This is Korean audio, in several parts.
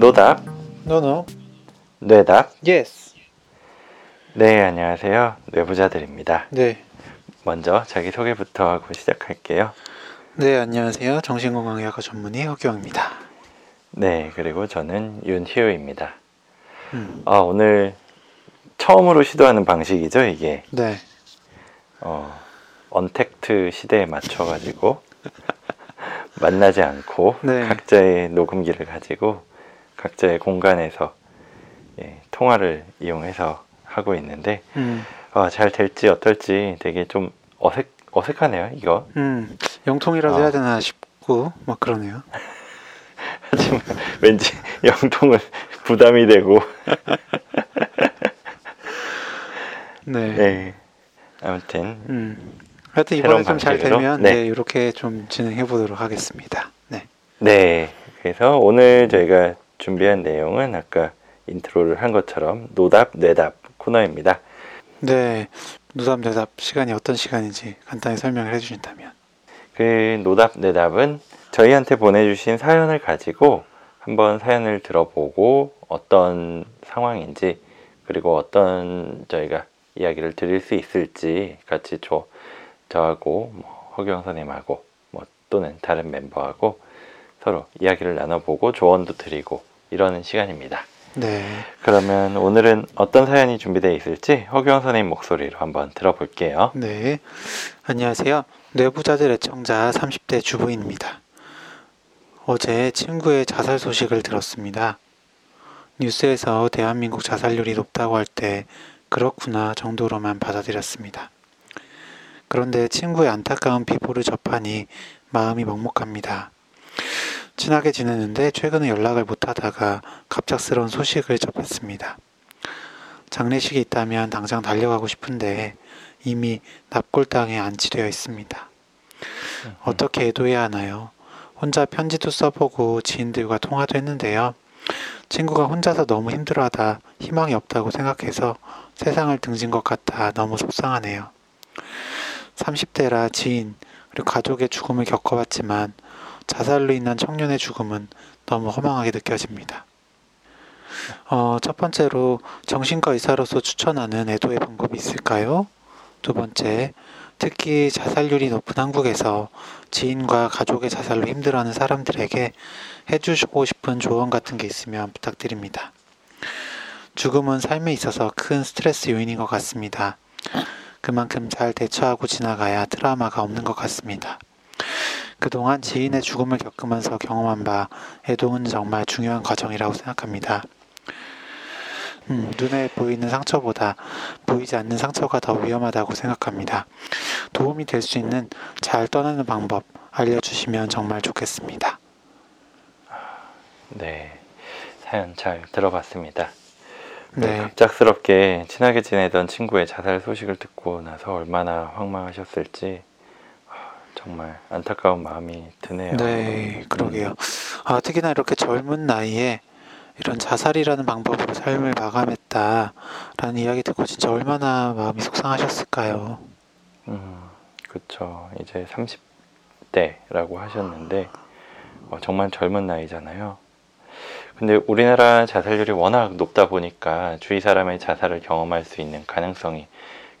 노답, no no. 뇌답. yes. 네, 안녕하세요. 뇌부자들입니다. 네. 먼저 자기 소개부터 하고 시작할게요. 네, 안녕하세요. 정신건강의학과 전문의 허경입니다. 네, 그리고 저는 윤희우입니다. 음. 아, 오늘 처음으로 시도하는 방식이죠, 이게. 네. 어, 언택트 시대에 맞춰가지고 만나지 않고 네. 각자의 녹음기를 가지고 각자의 공간에서 예, 통화를 이용해서 하고 있는데 음. 아, 잘 될지 어떨지 되게 좀 어색 어색하네요 이거 음. 영통이라도 아. 해야 되나 싶고 막 그러네요. 하지만 왠지 영통은 부담이 되고 네. 네 아무튼 음. 하여튼 이번에 좀 잘? 되면 네. 네. 이렇게 좀 진행해 보도록 하겠습니다. 네. 네 그래서 오늘 저희가 준비한 내용은 아까 intro를 한 것처럼 노답 뇌답 코너입니다. 네. 노답 뇌답 시간이 어떤 시간인지 간단히 설명을 해 주신다면. 그 노답 뇌답은 저희한테 보내주신 사연을 가지고 한번 사연을 들어보고 어떤 상황인지 그리고 어떤 저희가 이야기를 드릴 수 있을지 같이 저, 저하고 뭐 허경 선생님하고 뭐 또는 다른 멤버하고 서로 이야기를 나눠보고 조언도 드리고 이러는 시간입니다. 네. 그러면 오늘은 어떤 사연이 준비되어 있을지 허경 선생님 목소리로 한번 들어볼게요. 네. 안녕하세요. 뇌부자들 애청자 30대 주부인입니다. 어제 친구의 자살 소식을 들었습니다. 뉴스에서 대한민국 자살률이 높다고 할 때 그렇구나 정도로만 받아들였습니다. 그런데 친구의 안타까운 비보를 접하니 마음이 먹먹합니다. 친하게 지내는데 최근에 연락을 못하다가 갑작스러운 소식을 접했습니다. 장례식이 있다면 당장 달려가고 싶은데 이미 납골당에 안치되어 있습니다. 어떻게 애도해야 하나요? 혼자 편지도 써보고 지인들과 통화도 했는데요. 친구가 혼자서 너무 힘들어하다 희망이 없다고 생각해서 세상을 등진 것 같아 너무 속상하네요. 30대라 지인 그리고 가족의 죽음을 겪어봤지만 자살로 인한 청년의 죽음은 너무 허망하게 느껴집니다. 어, 첫 번째로 정신과 의사로서 추천하는 애도의 방법이 있을까요? 두 번째, 특히 자살률이 높은 한국에서 지인과 가족의 자살로 힘들어하는 사람들에게 해주고 싶은 조언 같은 게 있으면 부탁드립니다. 죽음은 삶에 있어서 큰 스트레스 요인인 것 같습니다. 그만큼 잘 대처하고 지나가야 트라우마가 없는 것 같습니다. 그동안 지인의 죽음을 겪으면서 경험한 바 애동은 정말 중요한 과정이라고 생각합니다. 음, 눈에 보이는 상처보다 보이지 않는 상처가 더 위험하다고 생각합니다. 도움이 될 수 있는 잘 떠나는 방법 알려주시면 정말 좋겠습니다. 네, 사연 잘 들어봤습니다. 네, 네, 갑작스럽게 친하게 지내던 친구의 자살 소식을 듣고 나서 얼마나 황망하셨을지 아, 정말 안타까운 마음이 드네요. 네, 그러게요. 아, 특히나 이렇게 젊은 나이에 이런 자살이라는 방법으로 삶을 마감했다라는 이야기 듣고 진짜 얼마나 마음이 속상하셨을까요? 음, 그렇죠. 이제 30대라고 하셨는데 어, 정말 젊은 나이잖아요. 근데 우리나라 자살률이 워낙 높다 보니까 주위 사람의 자살을 경험할 수 있는 가능성이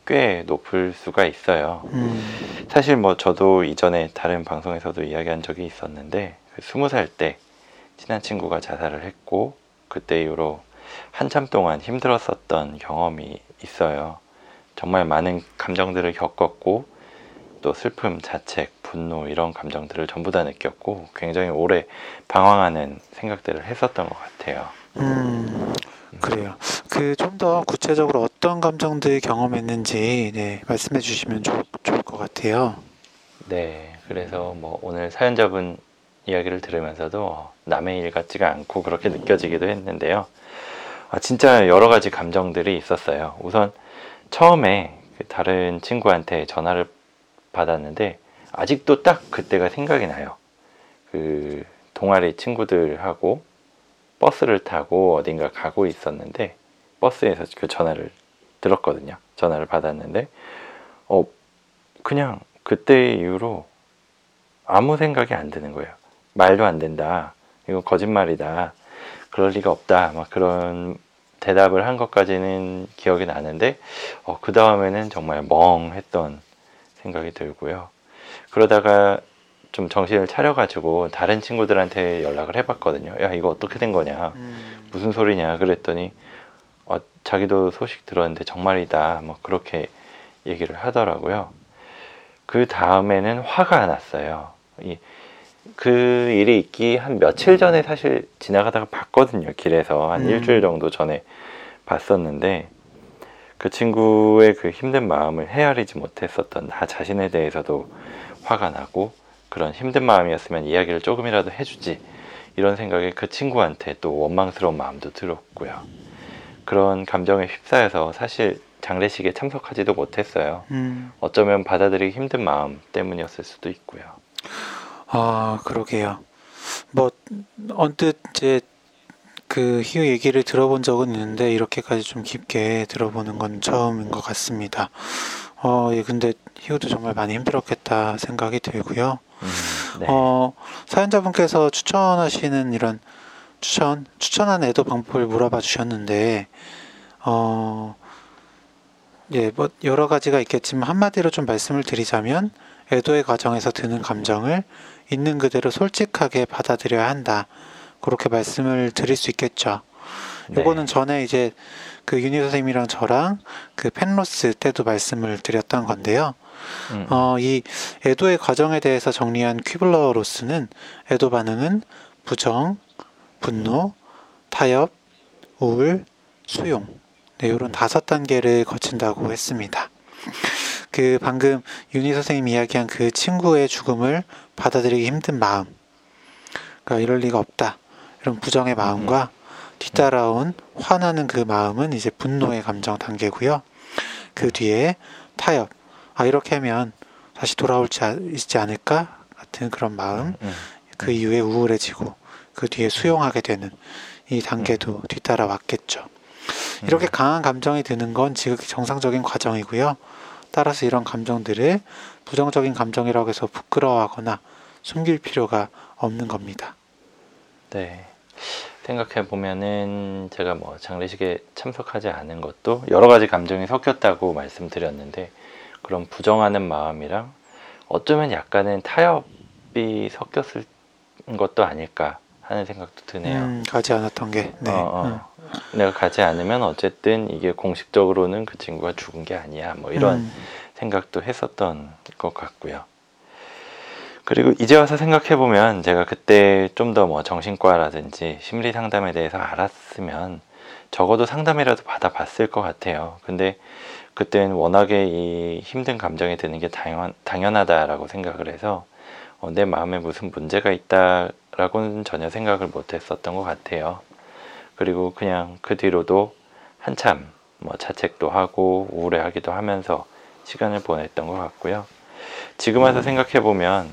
꽤 높을 수가 있어요. 음, 사실 뭐 저도 이전에 다른 방송에서도 이야기한 적이 있었는데 그 스무 살 때 친한 친구가 자살을 했고 그때 이후로 한참 동안 힘들었었던 경험이 있어요. 정말 많은 감정들을 겪었고 또 슬픔, 자책, 분노 이런 감정들을 전부 다 느꼈고 굉장히 오래 방황하는 생각들을 했었던 것 같아요. 음, 그래요. 그 좀 더 구체적으로 어떤 감정들 경험했는지 네, 말씀해 주시면 좋, 좋을 것 같아요. 네, 그래서 뭐 오늘 사연자분 이야기를 들으면서도 어, 남의 일 같지가 않고 그렇게 느껴지기도 했는데요. 아, 진짜 여러 가지 감정들이 있었어요. 우선 처음에 그 다른 친구한테 전화를 받았는데 아직도 딱 그때가 생각이 나요. 그 동아리 친구들하고 버스를 타고 어딘가 가고 있었는데 버스에서 그 전화를 들었거든요. 전화를 받았는데 어 그냥 그때 이후로 아무 생각이 안 드는 거예요. 말도 안 된다. 이거 거짓말이다. 그럴 리가 없다. 막 그런 대답을 한 것까지는 기억이 나는데 어, 그 다음에는 정말 멍했던 생각이 들고요. 그러다가 좀 정신을 차려가지고 다른 친구들한테 연락을 해봤거든요. 야 이거 어떻게 된 거냐? 음, 무슨 소리냐? 그랬더니 어, 자기도 소식 들었는데 정말이다. 뭐 그렇게 얘기를 하더라고요. 그 다음에는 화가 났어요. 이, 그 일이 있기 한 며칠 전에 사실 지나가다가 봤거든요. 길에서 한 음. 일주일 정도 전에 봤었는데 그 친구의 그 힘든 마음을 헤아리지 못했었던 나 자신에 대해서도 화가 나고 그런 힘든 마음이었으면 이야기를 조금이라도 해주지 이런 생각에 그 친구한테 또 원망스러운 마음도 들었고요. 그런 감정에 휩싸여서 사실 장례식에 참석하지도 못했어요. 음, 어쩌면 받아들이기 힘든 마음 때문이었을 수도 있고요. 아 그러게요. 뭐 언뜻 이제 그 희우 얘기를 들어본 적은 있는데 이렇게까지 좀 깊게 들어보는 건 처음인 것 같습니다. 어, 예, 근데 희우도 정말 많이 힘들었겠다 생각이 들고요. 음, 네. 어, 사연자분께서 추천하시는 이런 추천, 추천한 애도 방법을 물어봐 주셨는데, 어, 예, 뭐, 여러 가지가 있겠지만, 한마디로 좀 말씀을 드리자면, 애도의 과정에서 드는 감정을 있는 그대로 솔직하게 받아들여야 한다. 그렇게 말씀을 드릴 수 있겠죠. 네. 요거는 전에 이제 그 윤희 선생님이랑 저랑 그 펜로스 때도 말씀을 드렸던 건데요. 음, 어, 이 애도의 과정에 대해서 정리한 퀴블러 로스는 애도 반응은 부정, 분노, 타협, 우울, 수용. 네, 이런 다섯 단계를 거친다고 했습니다. 그 방금 윤희 선생님 이야기한 그 친구의 죽음을 받아들이기 힘든 마음. 그러니까 이럴 리가 없다. 이런 부정의 마음과 뒤따라온 화나는 그 마음은 이제 분노의 감정 단계고요. 그 뒤에 타협. 아 이렇게 하면 다시 돌아올지 아- 있지 않을까 같은 그런 마음. 음, 그 이후에 우울해지고 그 뒤에 수용하게 되는 이 단계도 뒤따라 왔겠죠. 이렇게 강한 감정이 드는 건 지극히 정상적인 과정이고요. 따라서 이런 감정들을 부정적인 감정이라고 해서 부끄러워하거나 숨길 필요가 없는 겁니다. 네. 생각해 보면은 제가 뭐 장례식에 참석하지 않은 것도 여러 가지 감정이 섞였다고 말씀드렸는데 그런 부정하는 마음이랑 어쩌면 약간은 타협이 섞였을 것도 아닐까 하는 생각도 드네요. 음, 가지 않았던 게. 네. 어, 어. 내가 가지 않으면 어쨌든 이게 공식적으로는 그 친구가 죽은 게 아니야. 뭐 이런 음, 생각도 했었던 것 같고요. 그리고 이제 와서 생각해 보면 제가 그때 좀 더 뭐 정신과라든지 심리 상담에 대해서 알았으면 적어도 상담이라도 받아봤을 것 같아요. 근데 그때는 워낙에 이 힘든 감정이 드는 게 당연, 당연하다라고 생각을 해서 어, 내 마음에 무슨 문제가 있다라고는 전혀 생각을 못 했었던 것 같아요. 그리고 그냥 그 뒤로도 한참 뭐 자책도 하고 우울해하기도 하면서 시간을 보냈던 것 같고요. 지금 와서 생각해 보면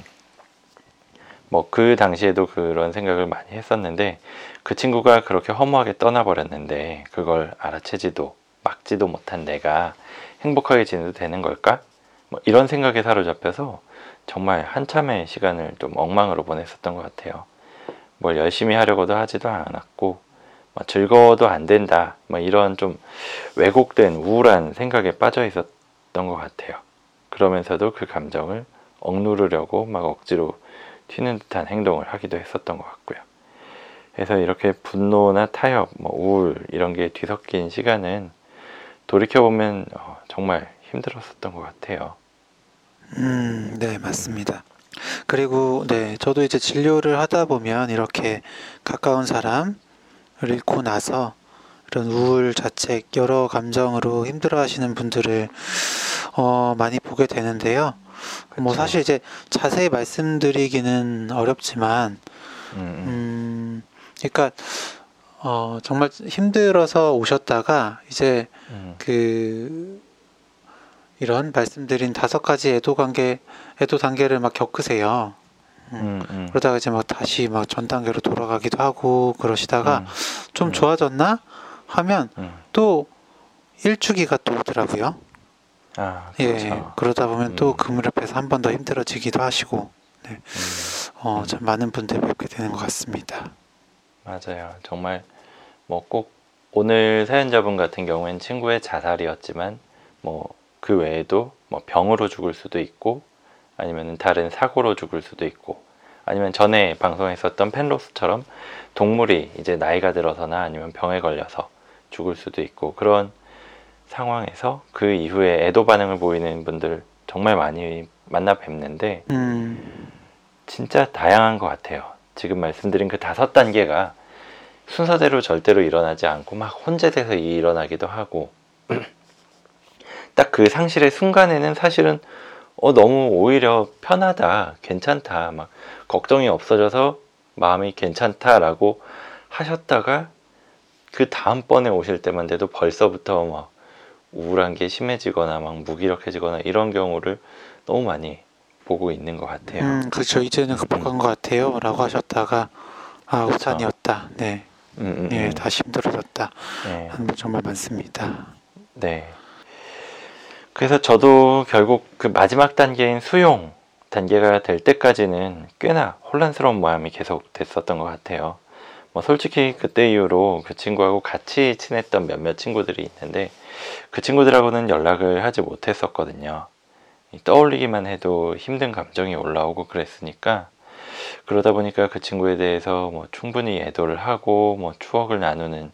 뭐 그 당시에도 그런 생각을 많이 했었는데 그 친구가 그렇게 허무하게 떠나버렸는데 그걸 알아채지도 막지도 못한 내가 행복하게 지내도 되는 걸까? 뭐 이런 생각에 사로잡혀서 정말 한참의 시간을 좀 엉망으로 보냈었던 것 같아요. 뭘 열심히 하려고도 하지도 않았고 뭐 즐거워도 안 된다. 뭐 이런 좀 왜곡된 우울한 생각에 빠져 있었던 것 같아요. 그러면서도 그 감정을 억누르려고 막 억지로 튀는 듯한 행동을 하기도 했었던 것 같고요. 그래서 이렇게 분노나 타협, 뭐 우울 이런 게 뒤섞인 시간은 돌이켜 보면 어, 정말 힘들었었던 것 같아요. 음, 네, 맞습니다. 그리고 네, 저도 이제 진료를 하다 보면 이렇게 가까운 사람을 잃고 나서 이런 우울, 자책, 여러 감정으로 힘들어하시는 분들을 어, 많이 보게 되는데요. 뭐 그쵸. 사실 이제 자세히 말씀드리기는 어렵지만, 음, 음, 음, 그러니까 어, 정말 힘들어서 오셨다가 이제 음, 그 이런 말씀드린 다섯 가지 애도 관계, 애도 단계를 막 겪으세요. 음, 음, 그러다가 이제 막 다시 막 전 단계로 돌아가기도 하고 그러시다가 음, 좀 음. 좋아졌나 하면 음. 또 일주기가 또 오더라고요. 아, 예, 그렇죠. 그러다 보면 또 음. 그 무렵에서 한 번 더 힘들어지기도 하시고, 음, 어, 참 많은 분들 뵙게 되는 것 같습니다. 맞아요. 정말 뭐 꼭 오늘 사연자분 같은 경우엔 친구의 자살이었지만 뭐 그 외에도 뭐 병으로 죽을 수도 있고 아니면 다른 사고로 죽을 수도 있고 아니면 전에 방송했었던 펜로스처럼 동물이 이제 나이가 들어서나 아니면 병에 걸려서 죽을 수도 있고 그런 상황에서 그 이후에 애도 반응을 보이는 분들 정말 많이 만나 뵙는데 음, 진짜 다양한 것 같아요. 지금 말씀드린 그 다섯 단계가 순서대로 절대로 일어나지 않고 막 혼재돼서 일어나기도 하고 딱 그 상실의 순간에는 사실은 어 너무 오히려 편하다, 괜찮다, 막 걱정이 없어져서 마음이 괜찮다라고 하셨다가 그 다음번에 오실 때만 돼도 벌써부터 막 우울한 게 심해지거나 막 무기력해지거나 이런 경우를 너무 많이 보고 있는 것 같아요. 음, 그렇죠. 이제는 극복한 것 같아요. 라고 하셨다가, 아, 그쵸. 우산이었다. 네. 음, 음, 예, 음. 다시 힘들어졌다. 네. 하는 정말 많습니다. 네. 그래서 저도 결국 그 마지막 단계인 수용 단계가 될 때까지는 꽤나 혼란스러운 마음이 계속 됐었던 것 같아요. 뭐 솔직히 그때 이후로 그 친구하고 같이 친했던 몇몇 친구들이 있는데 그 친구들하고는 연락을 하지 못했었거든요. 이 떠올리기만 해도 힘든 감정이 올라오고 그랬으니까 그러다 보니까 그 친구에 대해서 뭐 충분히 애도를 하고 뭐 추억을 나누는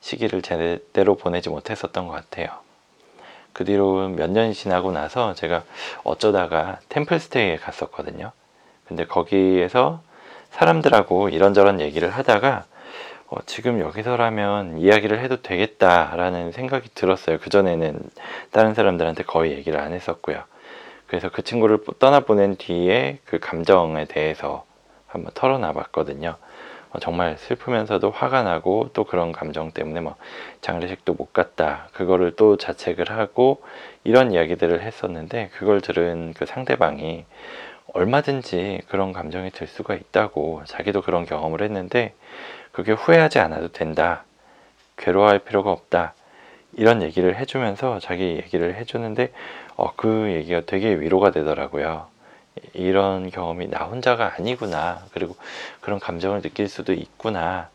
시기를 제대로 보내지 못했었던 것 같아요. 그 뒤로 몇 년이 지나고 나서 제가 어쩌다가 템플스테이에 갔었거든요. 근데 거기에서 사람들하고 이런저런 얘기를 하다가 어, 지금 여기서라면 이야기를 해도 되겠다라는 생각이 들었어요. 그전에는 다른 사람들한테 거의 얘기를 안 했었고요. 그래서 그 친구를 떠나보낸 뒤에 그 감정에 대해서 한번 털어놔 봤거든요. 어, 정말 슬프면서도 화가 나고 또 그런 감정 때문에 뭐 장례식도 못 갔다. 그거를 또 자책을 하고 이런 이야기들을 했었는데 그걸 들은 그 상대방이 얼마든지 그런 감정이 들 수가 있다고 자기도 그런 경험을 했는데 그게 후회하지 않아도 된다. 괴로워할 필요가 없다. 이런 얘기를 해주면서 자기 얘기를 해주는데 어, 그 얘기가 되게 위로가 되더라고요. 이런 경험이 나 혼자가 아니구나. 그리고 그런 감정을 느낄 수도 있구나.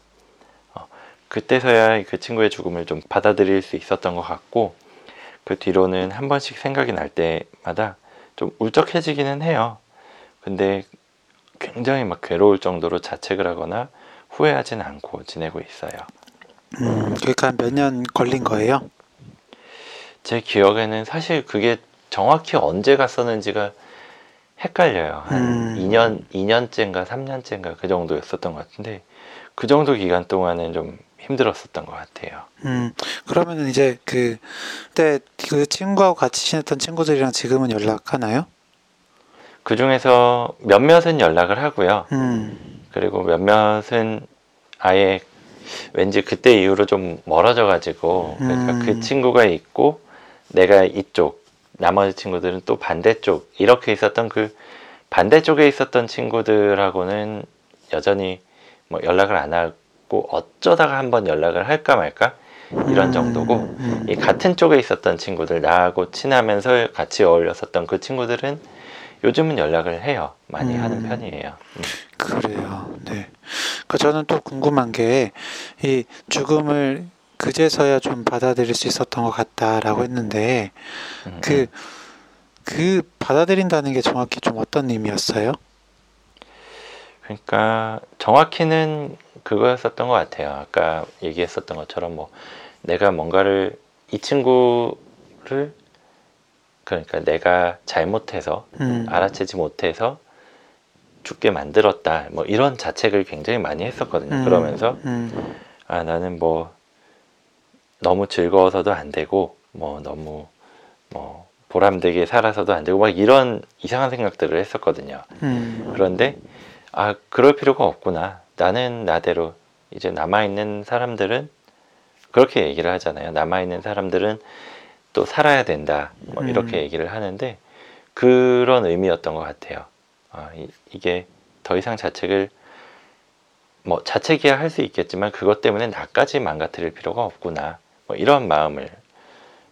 어, 그때서야 그 친구의 죽음을 좀 받아들일 수 있었던 것 같고, 그 뒤로는 한 번씩 생각이 날 때마다 좀 울적해지기는 해요. 근데 굉장히 막 괴로울 정도로 자책을 하거나 후회하진 않고 지내고 있어요. 음, 그러니까 몇 년 걸린 거예요? 제 기억에는 사실 그게 정확히 언제 갔었는지가 헷갈려요. 한 음. 2년, 2년째인가 3년째인가 그 정도였었던 것 같은데 그 정도 기간 동안은 좀 힘들었었던 것 같아요. 음, 그러면은 이제 그, 그때 그 친구하고 같이 지냈던 친구들이랑 지금은 연락하나요? 그 중에서 몇몇은 연락을 하고요. 음, 그리고 몇몇은 아예 왠지 그때 이후로 좀 멀어져 가지고 그러니까 음. 그 친구가 있고 내가 이쪽 나머지 친구들은 또 반대쪽 이렇게 있었던 그 반대쪽에 있었던 친구들하고는 여전히 뭐 연락을 안 하고 어쩌다가 한번 연락을 할까 말까 이런 음, 정도고 음, 이 같은 쪽에 있었던 친구들 나하고 친하면서 같이 어울렸었던 그 친구들은 요즘은 연락을 해요 많이 음. 하는 편이에요 음. 그래요. 네. 그 저는 또 궁금한 게 이 죽음을 그제서야 좀 받아들일 수 있었던 것 같다라고 했는데 음, 그, 그 받아들인다는 게 정확히 좀 어떤 의미였어요? 그러니까 정확히는 그거였었던 것 같아요. 아까 얘기했었던 것처럼 뭐 내가 뭔가를 이 친구를 그러니까 내가 잘못해서 음, 알아채지 못해서 죽게 만들었다. 뭐 이런 자책을 굉장히 많이 했었거든요. 음, 그러면서 음, 아 나는 뭐 너무 즐거워서도 안 되고 뭐 너무 뭐 보람되게 살아서도 안 되고 막 이런 이상한 생각들을 했었거든요. 음, 그런데 아 그럴 필요가 없구나 나는 나대로 이제 남아 있는 사람들은 그렇게 얘기를 하잖아요 남아 있는 사람들은 또 살아야 된다 뭐 음. 이렇게 얘기를 하는데 그런 의미였던 것 같아요 아, 이, 이게 더 이상 자책을 뭐 자책이야 할 수 있겠지만 그것 때문에 나까지 망가뜨릴 필요가 없구나 뭐 이런 마음을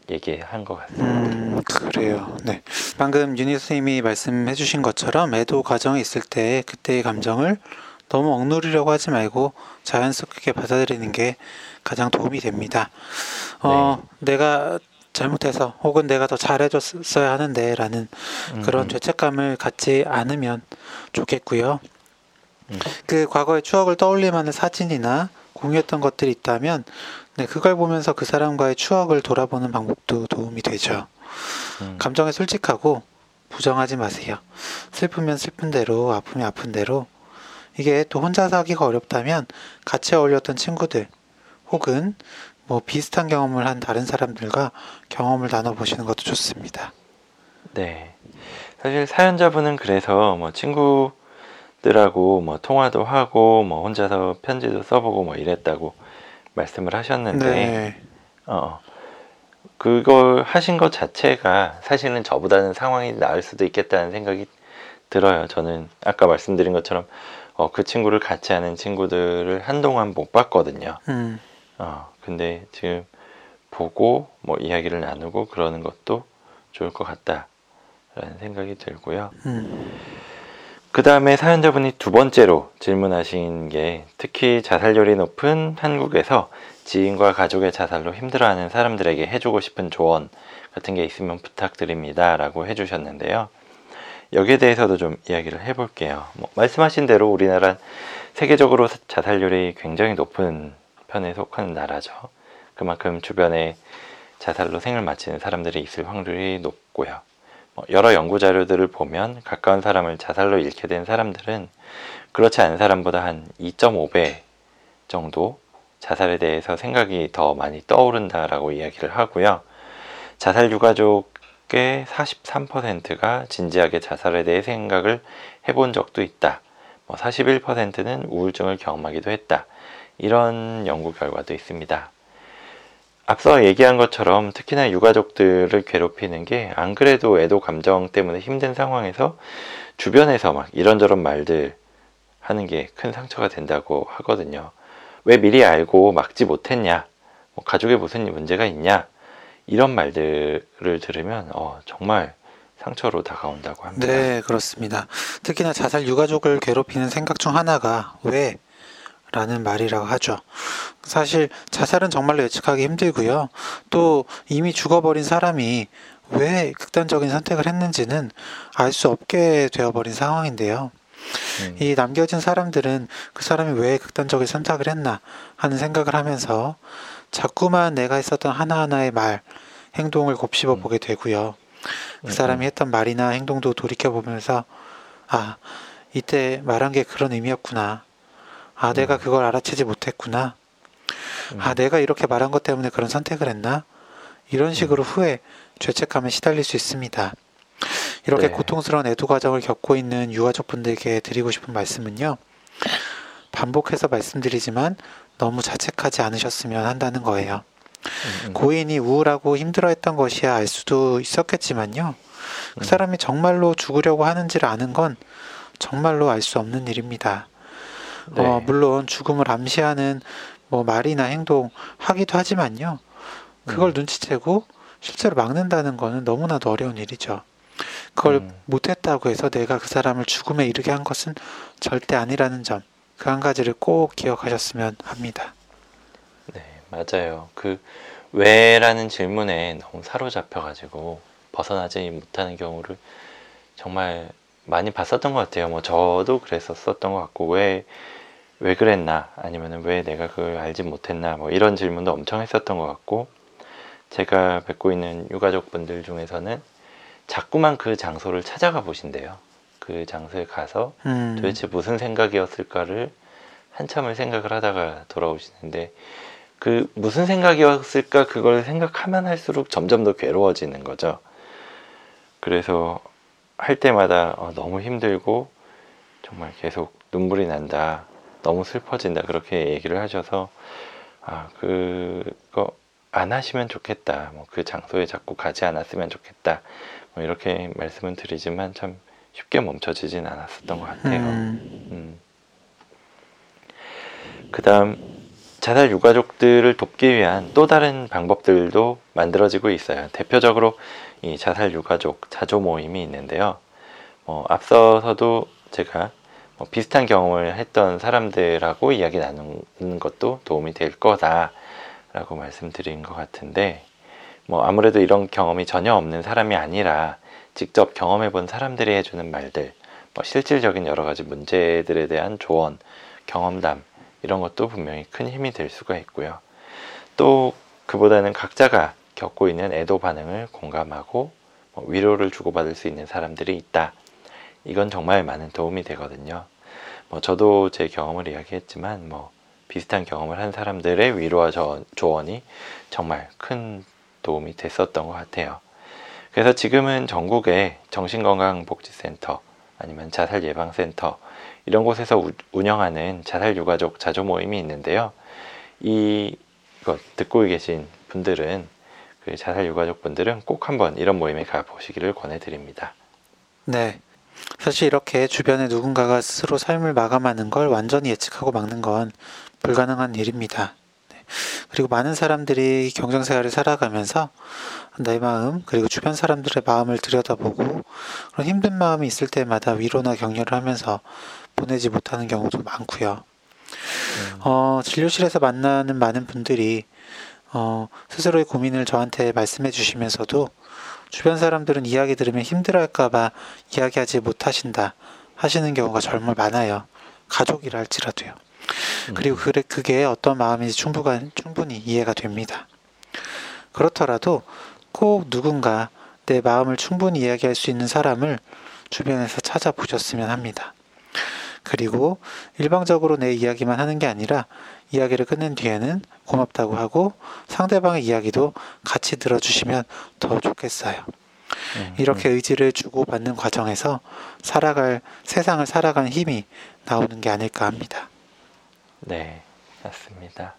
얘기한 것 같습니다 음, 그래요. 네. 방금 윤희 선생님이 말씀해 주신 것처럼 애도 과정에 있을 때 그때의 감정을 너무 억누르려고 하지 말고 자연스럽게 받아들이는 게 가장 도움이 됩니다. 어, 내가 잘못해서 혹은 내가 더 잘해줬어야 하는데 라는 그런 음, 죄책감을 갖지 않으면 좋겠고요. 음. 그 과거의 추억을 떠올릴 만한 사진이나 공유했던 것들이 있다면 네, 그걸 보면서 그 사람과의 추억을 돌아보는 방법도 도움이 되죠. 음, 감정에 솔직하고 부정하지 마세요. 슬프면 슬픈 대로, 아프면 아픈 대로. 이게 또 혼자서 하기가 어렵다면 같이 어울렸던 친구들 혹은 뭐 비슷한 경험을 한 다른 사람들과 경험을 나눠보시는 것도 좋습니다. 네. 사실 사연자분은 그래서 뭐 친구들하고 뭐 통화도 하고 뭐 혼자서 편지도 써보고 뭐 이랬다고 말씀을 하셨는데 네. 어, 그걸 하신 것 자체가 사실은 저보다는 상황이 나을 수도 있겠다는 생각이 들어요. 저는 아까 말씀드린 것처럼 어, 그 친구를 같이 하는 친구들을 한동안 못 봤거든요. 음, 어, 근데 지금 보고 뭐 이야기를 나누고 그러는 것도 좋을 것 같다라는 생각이 들고요. 음, 그 다음에 사연자분이 두 번째로 질문하신 게 특히 자살률이 높은 한국에서 지인과 가족의 자살로 힘들어하는 사람들에게 해주고 싶은 조언 같은 게 있으면 부탁드립니다. 라고 해주셨는데요. 여기에 대해서도 좀 이야기를 해볼게요. 뭐 말씀하신 대로 우리나라는 세계적으로 자살률이 굉장히 높은 편에 속하는 나라죠. 그만큼 주변에 자살로 생을 마치는 사람들이 있을 확률이 높고요. 뭐 여러 연구 자료들을 보면 가까운 사람을 자살로 잃게 된 사람들은 그렇지 않은 사람보다 한 2.5배 정도 자살에 대해서 생각이 더 많이 떠오른다라고 이야기를 하고요. 자살 유가족의 43%가 진지하게 자살에 대해 생각을 해본 적도 있다. 뭐 41%는 우울증을 경험하기도 했다. 이런 연구 결과도 있습니다. 앞서 얘기한 것처럼 특히나 유가족들을 괴롭히는 게 안 그래도 애도 감정 때문에 힘든 상황에서 주변에서 막 이런저런 말들 하는 게 큰 상처가 된다고 하거든요. 왜 미리 알고 막지 못했냐? 뭐 가족에 무슨 문제가 있냐? 이런 말들을 들으면 어, 정말 상처로 다가온다고 합니다. 네, 그렇습니다. 특히나 자살 유가족을 괴롭히는 생각 중 하나가 왜? 라는 말이라고 하죠. 사실 자살은 정말로 예측하기 힘들고요. 또 이미 죽어버린 사람이 왜 극단적인 선택을 했는지는 알 수 없게 되어버린 상황인데요. 음, 이 남겨진 사람들은 그 사람이 왜 극단적인 선택을 했나 하는 생각을 하면서 자꾸만 내가 했었던 하나하나의 말, 행동을 곱씹어 보게 되고요. 그 음, 사람이 했던 말이나 행동도 돌이켜 보면서 아, 이때 말한 게 그런 의미였구나. 아, 내가 그걸 알아채지 못했구나. 음, 아, 내가 이렇게 말한 것 때문에 그런 선택을 했나? 이런 식으로 후에 죄책감에 시달릴 수 있습니다. 이렇게 네. 고통스러운 애도 과정을 겪고 있는 유가족분들께 드리고 싶은 말씀은요. 반복해서 말씀드리지만 너무 자책하지 않으셨으면 한다는 거예요. 음, 음, 고인이 우울하고 힘들어했던 것이야 알 수도 있었겠지만요. 그 음. 사람이 정말로 죽으려고 하는지를 아는 건 정말로 알 수 없는 일입니다. 네. 어, 물론 죽음을 암시하는 뭐 말이나 행동 하기도 하지만요. 그걸 음. 눈치채고 실제로 막는다는 거는 너무나도 어려운 일이죠. 그걸 음. 못했다고 해서 내가 그 사람을 죽음에 이르게 한 것은 절대 아니라는 점, 그 한 가지를 꼭 기억하셨으면 합니다. 네, 맞아요. 그 왜라는 질문에 너무 사로잡혀가지고 벗어나지 못하는 경우를 정말 많이 봤었던 것 같아요. 뭐 저도 그랬었었던 것 같고 왜 왜 그랬나 아니면은 왜 내가 그걸 알지 못했나 뭐 이런 질문도 엄청 했었던 것 같고 제가 뵙고 있는 유가족 분들 중에서는 자꾸만 그 장소를 찾아가 보신대요. 그 장소에 가서 음, 도대체 무슨 생각이었을까를 한참을 생각을 하다가 돌아오시는데 그 무슨 생각이었을까 그걸 생각하면 할수록 점점 더 괴로워지는 거죠. 그래서 할 때마다 어, 너무 힘들고 정말 계속 눈물이 난다. 너무 슬퍼진다. 그렇게 얘기를 하셔서 아, 그거 안 하시면 좋겠다. 뭐 그 장소에 자꾸 가지 않았으면 좋겠다. 뭐 이렇게 말씀은 드리지만 참 쉽게 멈춰지진 않았었던 것 같아요. 음, 음. 그다음 자살 유가족들을 돕기 위한 또 다른 방법들도 만들어지고 있어요. 대표적으로 이 자살 유가족 자조 모임이 있는데요. 어, 앞서서도 제가 뭐 비슷한 경험을 했던 사람들하고 이야기 나누는 것도 도움이 될 거다라고 말씀드린 것 같은데 뭐 아무래도 이런 경험이 전혀 없는 사람이 아니라 직접 경험해 본 사람들이 해주는 말들, 뭐 실질적인 여러 가지 문제들에 대한 조언, 경험담 이런 것도 분명히 큰 힘이 될 수가 있고요. 또 그보다는 각자가 겪고 있는 애도 반응을 공감하고 뭐 위로를 주고받을 수 있는 사람들이 있다. 이건 정말 많은 도움이 되거든요. 뭐 저도 제 경험을 이야기했지만 뭐 비슷한 경험을 한 사람들의 위로와 저- 조언이 정말 큰 도움이 됐었던 것 같아요. 그래서 지금은 전국에 정신건강복지센터 아니면 자살예방센터 이런 곳에서 우- 운영하는 자살유가족 자조 모임이 있는데요. 이 이거 듣고 계신 분들은 그 자살유가족 분들은 꼭 한번 이런 모임에 가 보시기를 권해드립니다. 네. 사실 이렇게 주변에 누군가가 스스로 삶을 마감하는 걸 완전히 예측하고 막는 건 불가능한 일입니다. 네. 그리고 많은 사람들이 경쟁 생활을 살아가면서 내 마음 그리고 주변 사람들의 마음을 들여다보고 그런 힘든 마음이 있을 때마다 위로나 격려를 하면서 보내지 못하는 경우도 많고요. 어, 진료실에서 만나는 많은 분들이 어, 스스로의 고민을 저한테 말씀해 주시면서도 주변 사람들은 이야기 들으면 힘들어할까봐 이야기하지 못하신다 하시는 경우가 정말 많아요. 가족이라 할지라도요. 그리고 그래, 그게 어떤 마음인지 충분하, 충분히 이해가 됩니다. 그렇더라도 꼭 누군가 내 마음을 충분히 이야기할 수 있는 사람을 주변에서 찾아보셨으면 합니다. 그리고 일방적으로 내 이야기만 하는 게 아니라 이야기를 끝낸 뒤에는 고맙다고 하고 상대방의 이야기도 같이 들어주시면 더 좋겠어요. 음, 이렇게 의지를 주고 받는 과정에서 살아갈 세상을 살아가는 힘이 나오는 게 아닐까 합니다. 네, 맞습니다.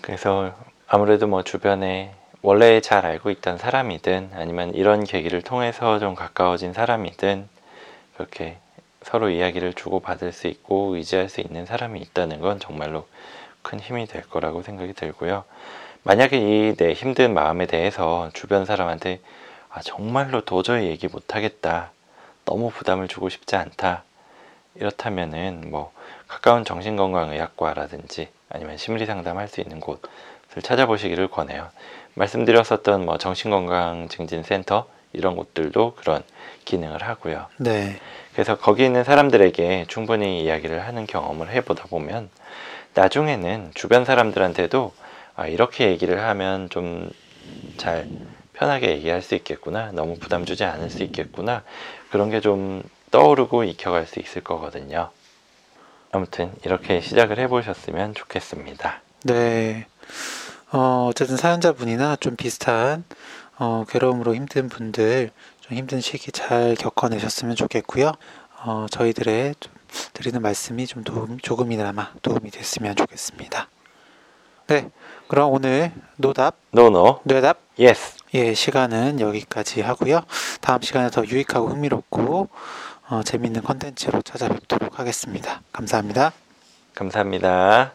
그래서 아무래도 뭐 주변에 원래 잘 알고 있던 사람이든 아니면 이런 계기를 통해서 좀 가까워진 사람이든 그렇게 서로 이야기를 주고받을 수 있고 의지할 수 있는 사람이 있다는 건 정말로 큰 힘이 될 거라고 생각이 들고요. 만약에 이 내 힘든 마음에 대해서 주변 사람한테 아, 정말로 도저히 얘기 못 하겠다. 너무 부담을 주고 싶지 않다. 이렇다면은 뭐 가까운 정신건강의학과라든지 아니면 심리 상담할 수 있는 곳을 찾아보시기를 권해요. 말씀드렸었던 뭐 정신건강증진센터 이런 곳들도 그런 기능을 하고요. 네, 그래서 거기 있는 사람들에게 충분히 이야기를 하는 경험을 해보다 보면 나중에는 주변 사람들한테도 아, 이렇게 얘기를 하면 좀 잘 편하게 얘기할 수 있겠구나. 너무 부담 주지 않을 수 있겠구나. 그런 게 좀 떠오르고 익혀갈 수 있을 거거든요. 아무튼 이렇게 시작을 해보셨으면 좋겠습니다. 네. 어, 어쨌든 사연자분이나 좀 비슷한 어, 괴로움으로 힘든 분들 좀 힘든 시기 잘 겪어내셨으면 좋겠고요. 어, 저희들의 좀 드리는 말씀이 좀 도움, 조금이나마 도움이 됐으면 좋겠습니다. 네. 그럼 오늘 노답, no no, 뇌답, yes. 예, 시간은 여기까지 하고요. 다음 시간에 더 유익하고 흥미롭고 어, 재밌는 컨텐츠로 찾아뵙도록 하겠습니다. 감사합니다. 감사합니다.